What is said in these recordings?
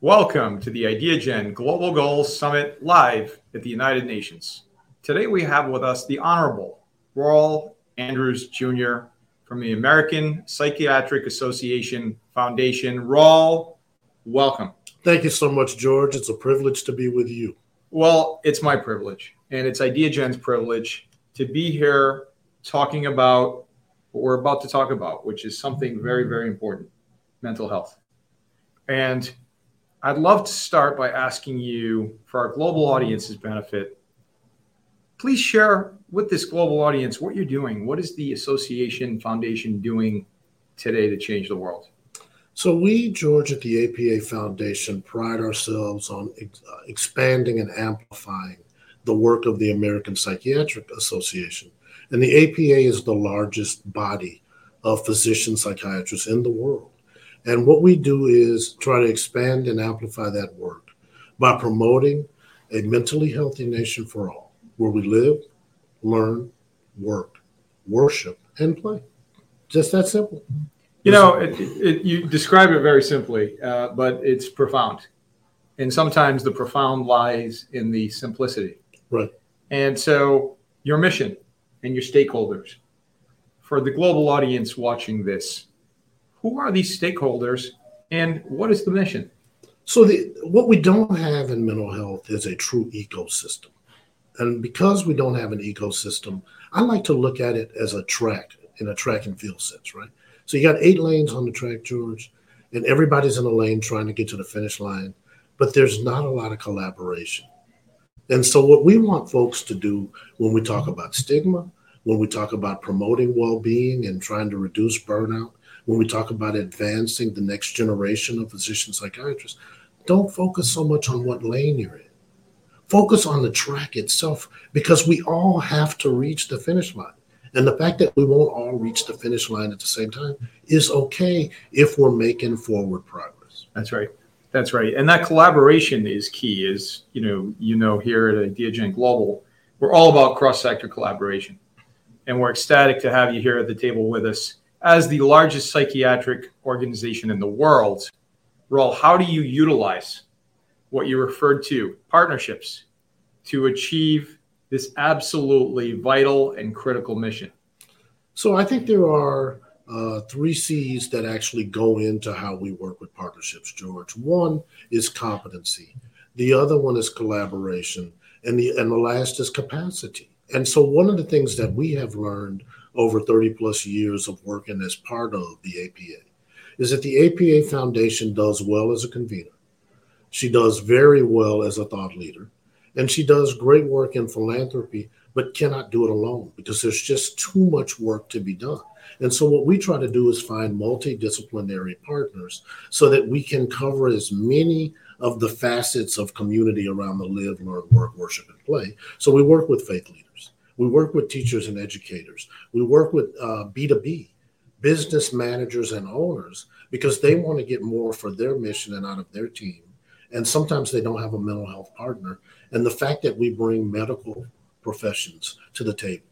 Welcome to the IdeaGen Global Goals Summit live at the United Nations. Today we have with us the Honorable Rawle Andrews Jr. from the American Psychiatric Association Foundation. Rawle, welcome. Thank you so much, George. It's a privilege to be with you. Well, it's my privilege, and it's IdeaGen's privilege to be here talking about what we're about to talk about, which is something very, very important mental health. And I'd love to start by asking you, for our global audience's benefit, please share with this global audience what you're doing. What is the association foundation doing today to change the world? So, we, George, at the APA Foundation, pride ourselves on ex- uh, expanding and amplifying the work of the American Psychiatric Association. And the APA is the largest body of physician psychiatrists in the world. And what we do is try to expand and amplify that work by promoting a mentally healthy nation for all, where we live, learn, work, worship, and play. Just that simple. You know, it, it, you describe it very simply, uh, but it's profound. And sometimes the profound lies in the simplicity. Right. And so, your mission and your stakeholders for the global audience watching this, who are these stakeholders and what is the mission? So, the, what we don't have in mental health is a true ecosystem. And because we don't have an ecosystem, I like to look at it as a track in a track and field sense, right? So, you got eight lanes on the track, George, and everybody's in a lane trying to get to the finish line, but there's not a lot of collaboration. And so, what we want folks to do when we talk about stigma, when we talk about promoting well being and trying to reduce burnout, when we talk about advancing the next generation of physician psychiatrists, don't focus so much on what lane you're in. Focus on the track itself because we all have to reach the finish line. And the fact that we won't all reach the finish line at the same time is okay if we're making forward progress. That's right. That's right. And that collaboration is key. Is you know, you know, here at IdeaGen Global, we're all about cross-sector collaboration. And we're ecstatic to have you here at the table with us as the largest psychiatric organization in the world, Rawle, how do you utilize what you referred to, partnerships, to achieve this absolutely vital and critical mission? So I think there are uh, three C's that actually go into how we work with partnerships, George. One is competency, the other one is collaboration, and the and the last is capacity. And so one of the things that we have learned over 30 plus years of working as part of the APA is that the APA Foundation does well as a convener. She does very well as a thought leader. And she does great work in philanthropy, but cannot do it alone because there's just too much work to be done. And so, what we try to do is find multidisciplinary partners so that we can cover as many of the facets of community around the live, learn, work, worship, and play. So, we work with faith leaders. We work with teachers and educators. We work with uh, B2B, business managers and owners, because they want to get more for their mission and out of their team. And sometimes they don't have a mental health partner. And the fact that we bring medical professions to the table.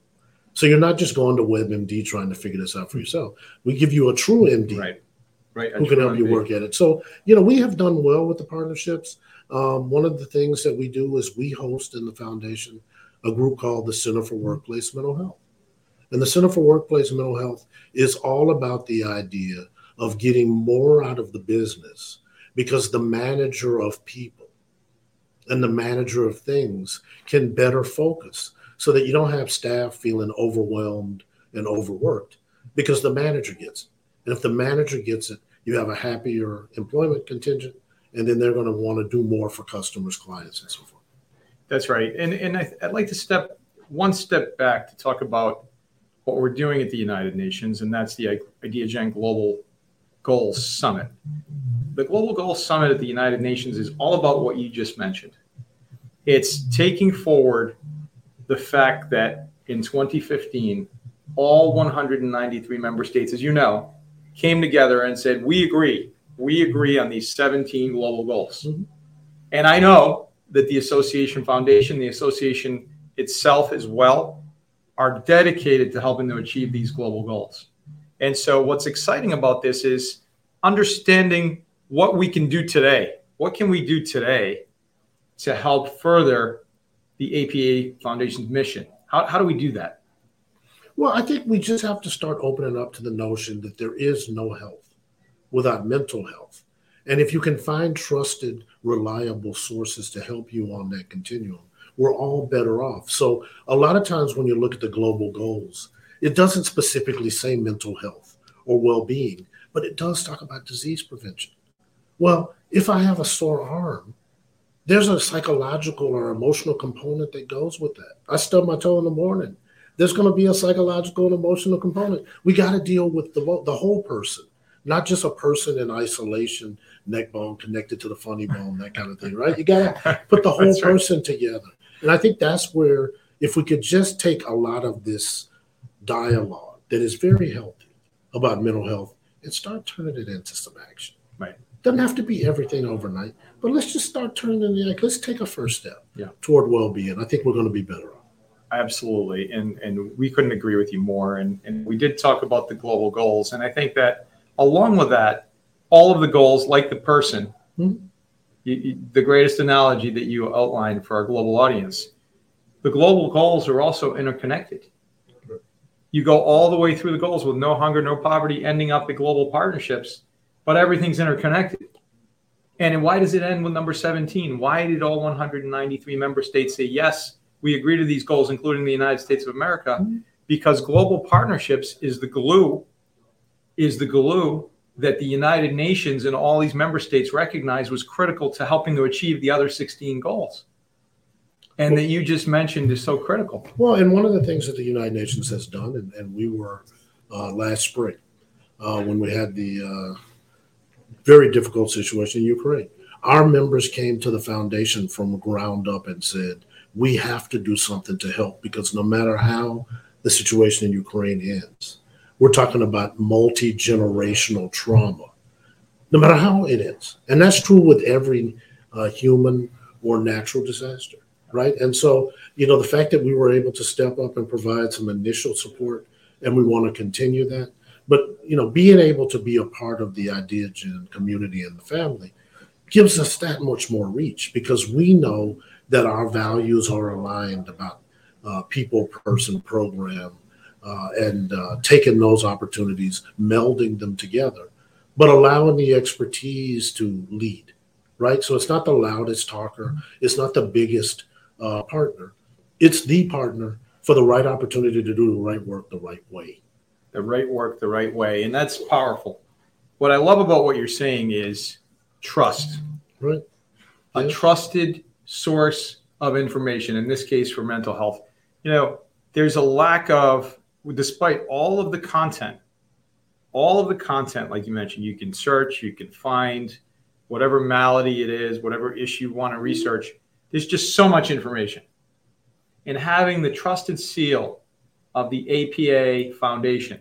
So you're not just going to WebMD trying to figure this out for yourself. We give you a true MD right. Right. who can help you work at it. So, you know, we have done well with the partnerships. Um, one of the things that we do is we host in the foundation a group called the Center for Workplace Mental Health. And the Center for Workplace Mental Health is all about the idea of getting more out of the business because the manager of people and the manager of things can better focus so that you don't have staff feeling overwhelmed and overworked because the manager gets it. And if the manager gets it, you have a happier employment contingent, and then they're going to want to do more for customers, clients, and so forth. That's right. And and I, would like to step one step back to talk about what we're doing at the United Nations, and that's the IdeaGen Global Goals Summit. The Global Goals Summit at the United Nations is all about what you just mentioned. It's taking forward the fact that in 2015, all 193 member states, as you know, came together and said, We agree. We agree on these 17 global goals. Mm-hmm. And I know that the association foundation, the association itself as well, are dedicated to helping to achieve these global goals. And so, what's exciting about this is understanding what we can do today. What can we do today to help further the APA Foundation's mission? How, how do we do that? Well, I think we just have to start opening up to the notion that there is no health without mental health. And if you can find trusted, reliable sources to help you on that continuum, we're all better off. So, a lot of times when you look at the global goals, it doesn't specifically say mental health or well being, but it does talk about disease prevention. Well, if I have a sore arm, there's a psychological or emotional component that goes with that. I stub my toe in the morning. There's going to be a psychological and emotional component. We got to deal with the, the whole person, not just a person in isolation, neck bone connected to the funny bone, that kind of thing, right? You got to put the whole person together. And I think that's where, if we could just take a lot of this dialogue that is very healthy about mental health and start turning it into some action. Right. Doesn't have to be everything overnight, but let's just start turning the like, let's take a first step yeah. toward well-being. I think we're going to be better off. Absolutely. And and we couldn't agree with you more. And and we did talk about the global goals. And I think that along with that, all of the goals, like the person, mm-hmm. you, you, the greatest analogy that you outlined for our global audience, the global goals are also interconnected you go all the way through the goals with no hunger, no poverty, ending up at global partnerships, but everything's interconnected. And why does it end with number 17? Why did all 193 member states say, yes, we agree to these goals, including the United States of America? Because global partnerships is the glue, is the glue that the United Nations and all these member states recognized was critical to helping to achieve the other 16 goals and that you just mentioned is so critical. Well, and one of the things that the United Nations has done, and, and we were uh, last spring uh, when we had the uh, very difficult situation in Ukraine, our members came to the foundation from ground up and said, we have to do something to help because no matter how the situation in Ukraine ends, we're talking about multi generational trauma, no matter how it ends. And that's true with every uh, human or natural disaster right? And so, you know, the fact that we were able to step up and provide some initial support, and we want to continue that. But you know, being able to be a part of the IdeaGen community and the family gives us that much more reach because we know that our values are aligned about uh, people, person, program, uh, and uh, taking those opportunities, melding them together, but allowing the expertise to lead, right? So it's not the loudest talker, it's not the biggest uh, partner. It's the partner for the right opportunity to do the right work the right way. The right work the right way. And that's powerful. What I love about what you're saying is trust. Right. A trusted source of information, in this case for mental health. You know, there's a lack of, despite all of the content, all of the content, like you mentioned, you can search, you can find whatever malady it is, whatever issue you want to research there's just so much information. And having the trusted seal of the APA Foundation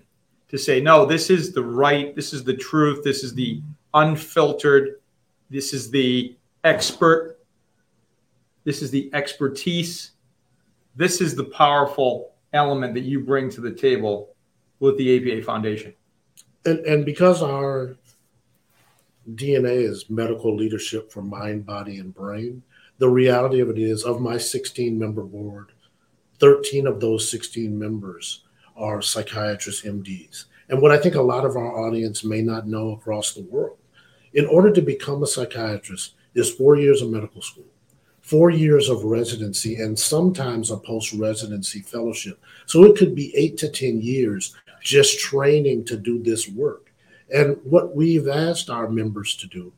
to say, no, this is the right, this is the truth, this is the unfiltered, this is the expert, this is the expertise, this is the powerful element that you bring to the table with the APA Foundation. And, and because our DNA is medical leadership for mind, body, and brain, the reality of it is, of my 16 member board, 13 of those 16 members are psychiatrists, MDs. And what I think a lot of our audience may not know across the world, in order to become a psychiatrist, is four years of medical school, four years of residency, and sometimes a post residency fellowship. So it could be eight to 10 years just training to do this work. And what we've asked our members to do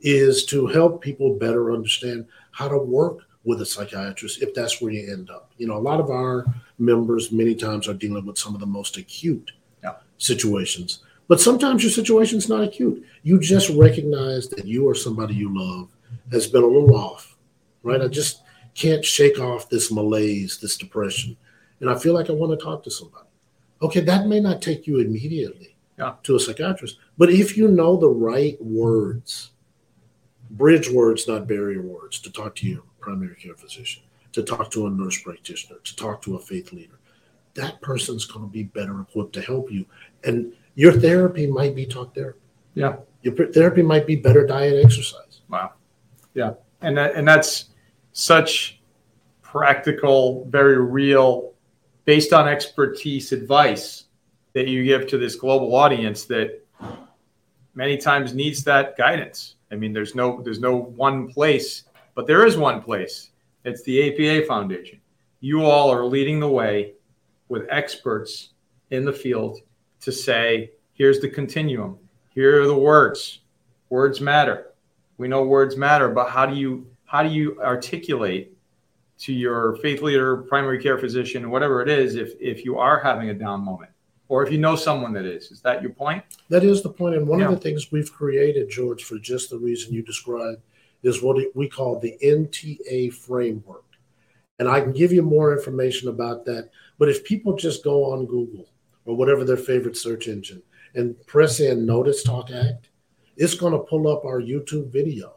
is to help people better understand how to work with a psychiatrist if that's where you end up. You know, a lot of our members many times are dealing with some of the most acute yeah. situations. But sometimes your situation's not acute. You just recognize that you or somebody you love has been a little off, right? I just can't shake off this malaise, this depression. And I feel like I want to talk to somebody. Okay, that may not take you immediately yeah. to a psychiatrist, but if you know the right words, bridge words, not barrier words, to talk to your primary care physician, to talk to a nurse practitioner, to talk to a faith leader. That person's going to be better equipped to help you. And your therapy might be talk therapy. Yeah. Your therapy might be better diet exercise. Wow. Yeah. And that, and that's such practical, very real, based on expertise advice that you give to this global audience that many times needs that guidance. I mean, there's no there's no one place, but there is one place. It's the APA Foundation. You all are leading the way with experts in the field to say, here's the continuum. Here are the words. Words matter. We know words matter, but how do you how do you articulate to your faith leader, primary care physician, whatever it is, if if you are having a down moment? or if you know someone that is. Is that your point? That is the point. And one yeah. of the things we've created, George, for just the reason you described, is what we call the NTA framework. And I can give you more information about that. But if people just go on Google or whatever their favorite search engine and press in Notice Talk Act, it's going to pull up our YouTube video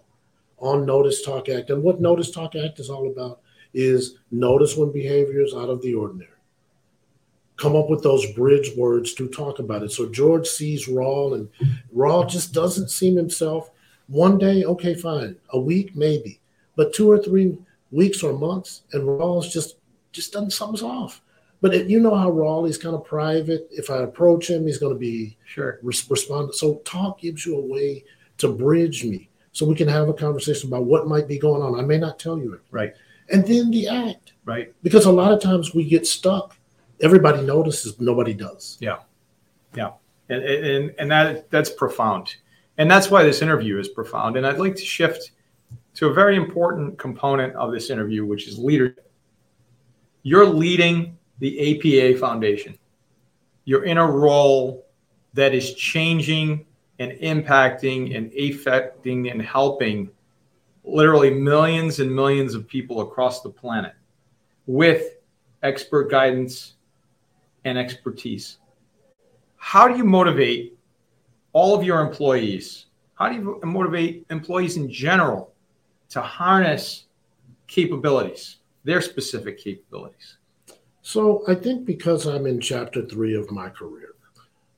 on Notice Talk Act. And what Notice Talk Act is all about is notice when behavior is out of the ordinary come up with those bridge words to talk about it. So George sees Rawle, and Rawle just doesn't seem himself. One day, okay, fine. A week, maybe, but two or three weeks or months, and Rawle's just just done something's off. But it, you know how Rawle is kind of private. If I approach him, he's going to be sure res- respond. So talk gives you a way to bridge me, so we can have a conversation about what might be going on. I may not tell you it, right? And then the act, right? Because a lot of times we get stuck everybody notices, nobody does. Yeah, yeah, and and and that that's profound, and that's why this interview is profound. And I'd like to shift to a very important component of this interview, which is leadership. You're leading the APA Foundation. You're in a role that is changing and impacting and affecting and helping literally millions and millions of people across the planet with expert guidance and expertise. How do you motivate all of your employees? How do you motivate employees in general to harness capabilities, their specific capabilities? So I think because I'm in chapter three of my career,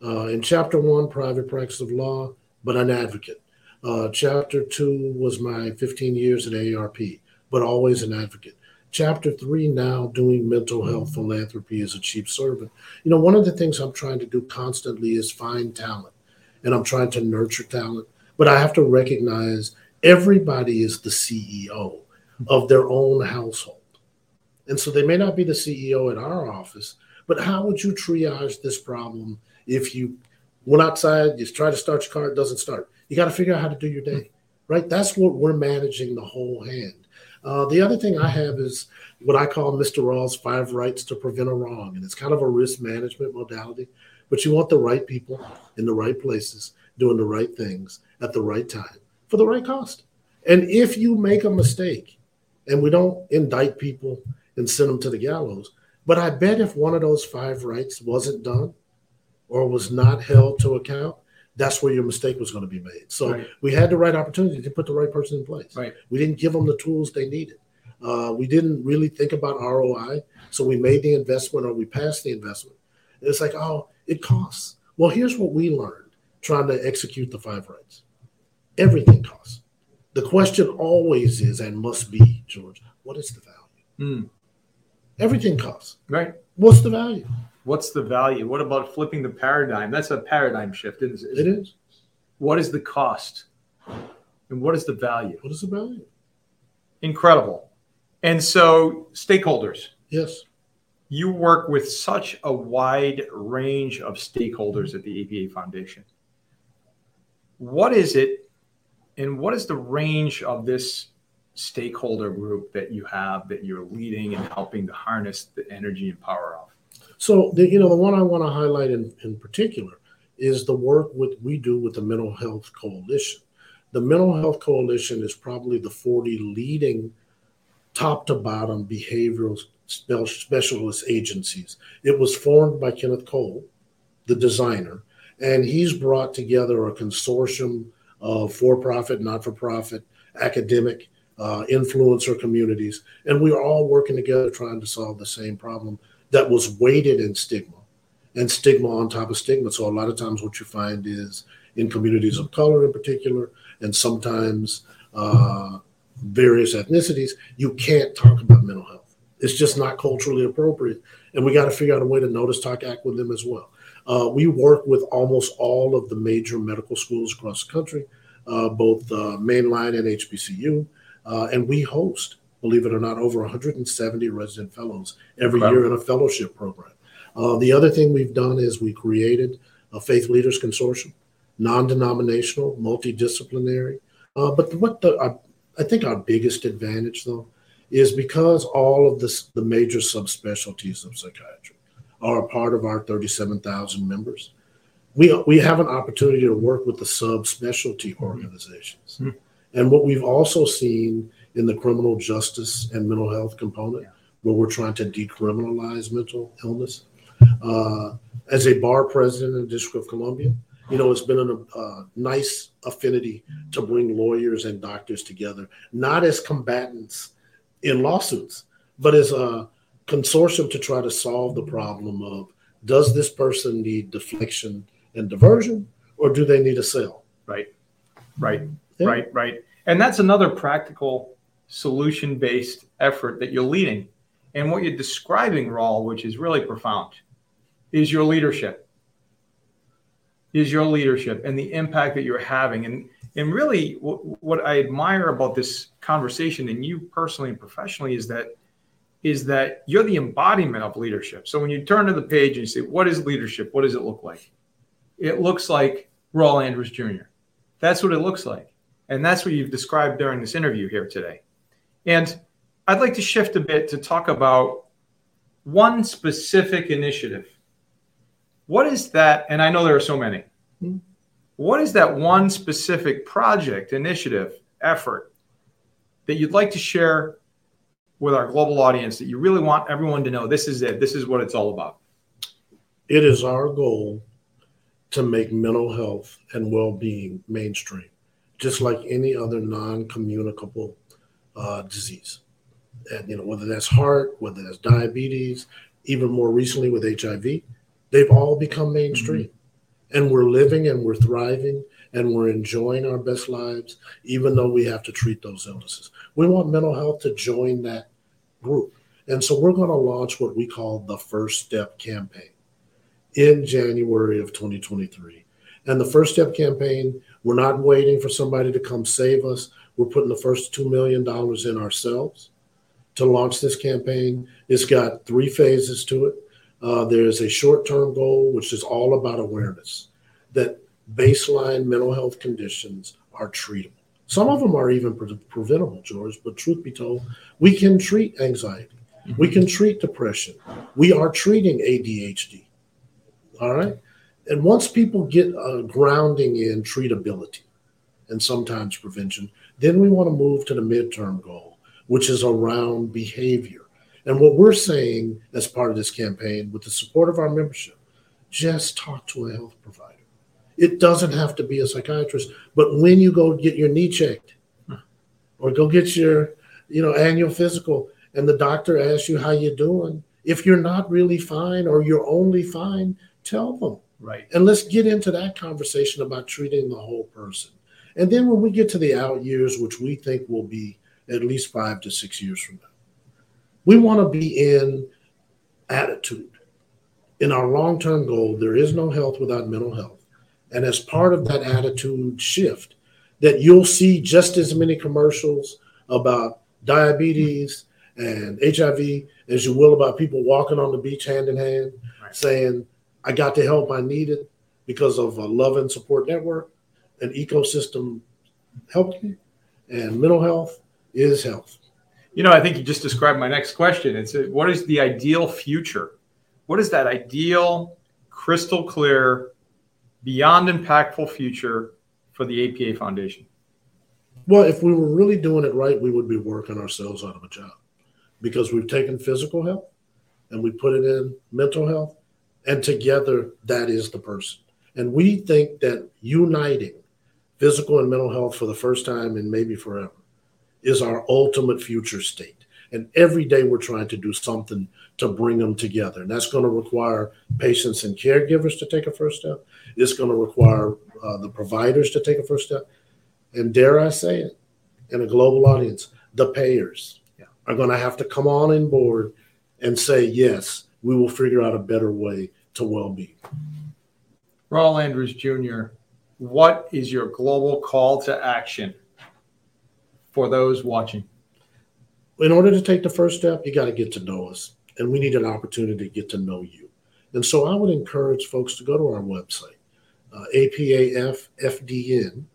uh, in chapter one, private practice of law, but an advocate. Uh, chapter two was my 15 years at AARP, but always an advocate chapter three now doing mental health philanthropy as a chief servant. You know, one of the things I'm trying to do constantly is find talent and I'm trying to nurture talent, but I have to recognize everybody is the CEO of their own household. And so they may not be the CEO at our office, but how would you triage this problem if you went outside, you try to start your car, it doesn't start? You got to figure out how to do your day, right? That's what we're managing the whole hand. Uh, the other thing I have is what I call Mr. Rawle's five rights to prevent a wrong. And it's kind of a risk management modality, but you want the right people in the right places doing the right things at the right time for the right cost. And if you make a mistake, and we don't indict people and send them to the gallows, but I bet if one of those five rights wasn't done or was not held to account, that's where your mistake was going to be made. So right. we had the right opportunity to put the right person in place. Right. We didn't give them the tools they needed. Uh, we didn't really think about ROI. So we made the investment or we passed the investment. It's like, oh, it costs. Well, here's what we learned trying to execute the five rights everything costs. The question always is and must be, George, what is the value? Mm. Everything costs. Right. What's the value? What's the value? What about flipping the paradigm? That's a paradigm shift, isn't it? It is. What is the cost? And what is the value? What is the value? Incredible. And so, stakeholders. Yes. You work with such a wide range of stakeholders at the APA Foundation. What is it, and what is the range of this stakeholder group that you have that you're leading and helping to harness the energy and power of? So the you know the one I want to highlight in, in particular is the work with we do with the Mental Health Coalition. The Mental Health Coalition is probably the 40 leading top to bottom behavioral specialist agencies. It was formed by Kenneth Cole, the designer, and he's brought together a consortium of for profit, not for profit, academic uh, influencer communities, and we are all working together trying to solve the same problem that was weighted in stigma and stigma on top of stigma. So a lot of times, what you find is in communities of color, in particular, and sometimes uh, various ethnicities, you can't talk about mental health. It's just not culturally appropriate, and we got to figure out a way to notice, talk, act with them as well. Uh, we work with almost all of the major medical schools across the country, uh, both uh, mainline and HBCU, uh, and we host, believe it or not, over 170 resident fellows every year in a fellowship program. Uh, the other thing we've done is we created a Faith Leaders Consortium, non-denominational, multidisciplinary. Uh, but what the I think our biggest advantage though is because all of this, the major subspecialties of psychiatry are a part of our 37,000 members. We, we have an opportunity to work with the subspecialty organizations. Mm-hmm. And what we've also seen in the criminal justice and mental health component, where we're trying to decriminalize mental illness, uh, as a bar president in the District of Columbia, you know, it's been a uh, nice affinity to bring lawyers and doctors together, not as combatants in lawsuits, but as a consortium to try to solve the problem of does this person need deflection and diversion, or do they need a sale? Right, right, yeah. right, right. And that's another practical solution based effort that you're leading. And what you're describing, Rawle, which is really profound, is your leadership. Is your leadership and the impact that you're having. And, and really, w- what I admire about this conversation and you personally and professionally is that is that you're the embodiment of leadership. So when you turn to the page and you say, What is leadership? What does it look like? It looks like Rawle Andrews Jr. That's what it looks like. And that's what you've described during this interview here today. And I'd like to shift a bit to talk about one specific initiative what is that? And I know there are so many. Hmm. What is that one specific project, initiative, effort that you'd like to share with our global audience that you really want everyone to know this is it, this is what it's all about? It is our goal to make mental health and well being mainstream, just like any other non communicable uh, disease. And, you know, whether that's heart, whether that's diabetes, even more recently with HIV, they've all become mainstream. Mm-hmm. And we're living and we're thriving and we're enjoying our best lives, even though we have to treat those illnesses. We want mental health to join that group. And so we're going to launch what we call the First Step campaign in January of 2023. And the First Step campaign, we're not waiting for somebody to come save us. We're putting the first $2 million in ourselves to launch this campaign. It's got three phases to it. Uh, there's a short term goal, which is all about awareness that baseline mental health conditions are treatable. Some of them are even pre- preventable, George, but truth be told, we can treat anxiety. Mm-hmm. We can treat depression. We are treating ADHD. All right. And once people get a grounding in treatability and sometimes prevention, then we want to move to the midterm goal, which is around behavior and what we're saying as part of this campaign, with the support of our membership, just talk to a health provider. It doesn't have to be a psychiatrist, but when you go get your knee checked or go get your, you know, annual physical and the doctor asks you how you're doing, if you're not really fine or you're only fine, tell them. Right. And let's get into that conversation about treating the whole person. And then when we get to the out years, which we think will be at least five to six years from now, we want to be in attitude. In our long term goal, there is no health without mental health. And as part of that attitude shift, that you'll see just as many commercials about diabetes and HIV as you will about people walking on the beach hand in hand, right. saying, I got the help I needed because of a love and support network. An ecosystem helped me, and mental health is health. You know, I think you just described my next question. It's what is the ideal future? What is that ideal, crystal clear, beyond impactful future for the APA Foundation? Well, if we were really doing it right, we would be working ourselves out of a job because we've taken physical health and we put it in mental health, and together that is the person. And we think that uniting physical and mental health for the first time and maybe forever is our ultimate future state. And every day we're trying to do something to bring them together. And that's going to require patients and caregivers to take a first step. It's going to require uh, the providers to take a first step. And dare I say it, in a global audience, the payers yeah. are going to have to come on in board and say, yes, we will figure out a better way to well being. Rawle Andrews Jr., what is your global call to action for those watching? In order to take the first step, you got to get to know us, and we need an opportunity to get to know you. And so I would encourage folks to go to our website, uh, apafdn.org,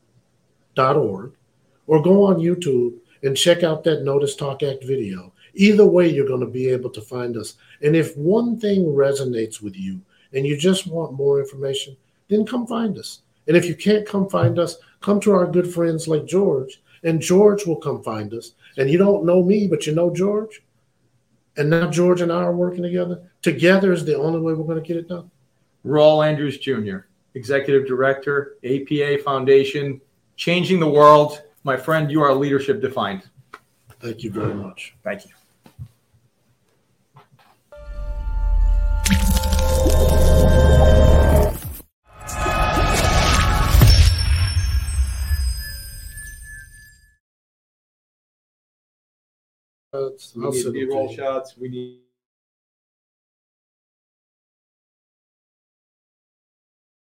or go on YouTube and check out that Notice Talk Act video. Either way, you're going to be able to find us. And if one thing resonates with you and you just want more information, then come find us. And if you can't come find us, come to our good friends like George, and George will come find us. And you don't know me, but you know George. And now George and I are working together. Together is the only way we're going to get it done. Rawle Andrews Jr., Executive Director, APA Foundation, changing the world. My friend, you are leadership defined. Thank you very much. Thank you. We need B-roll shots. We need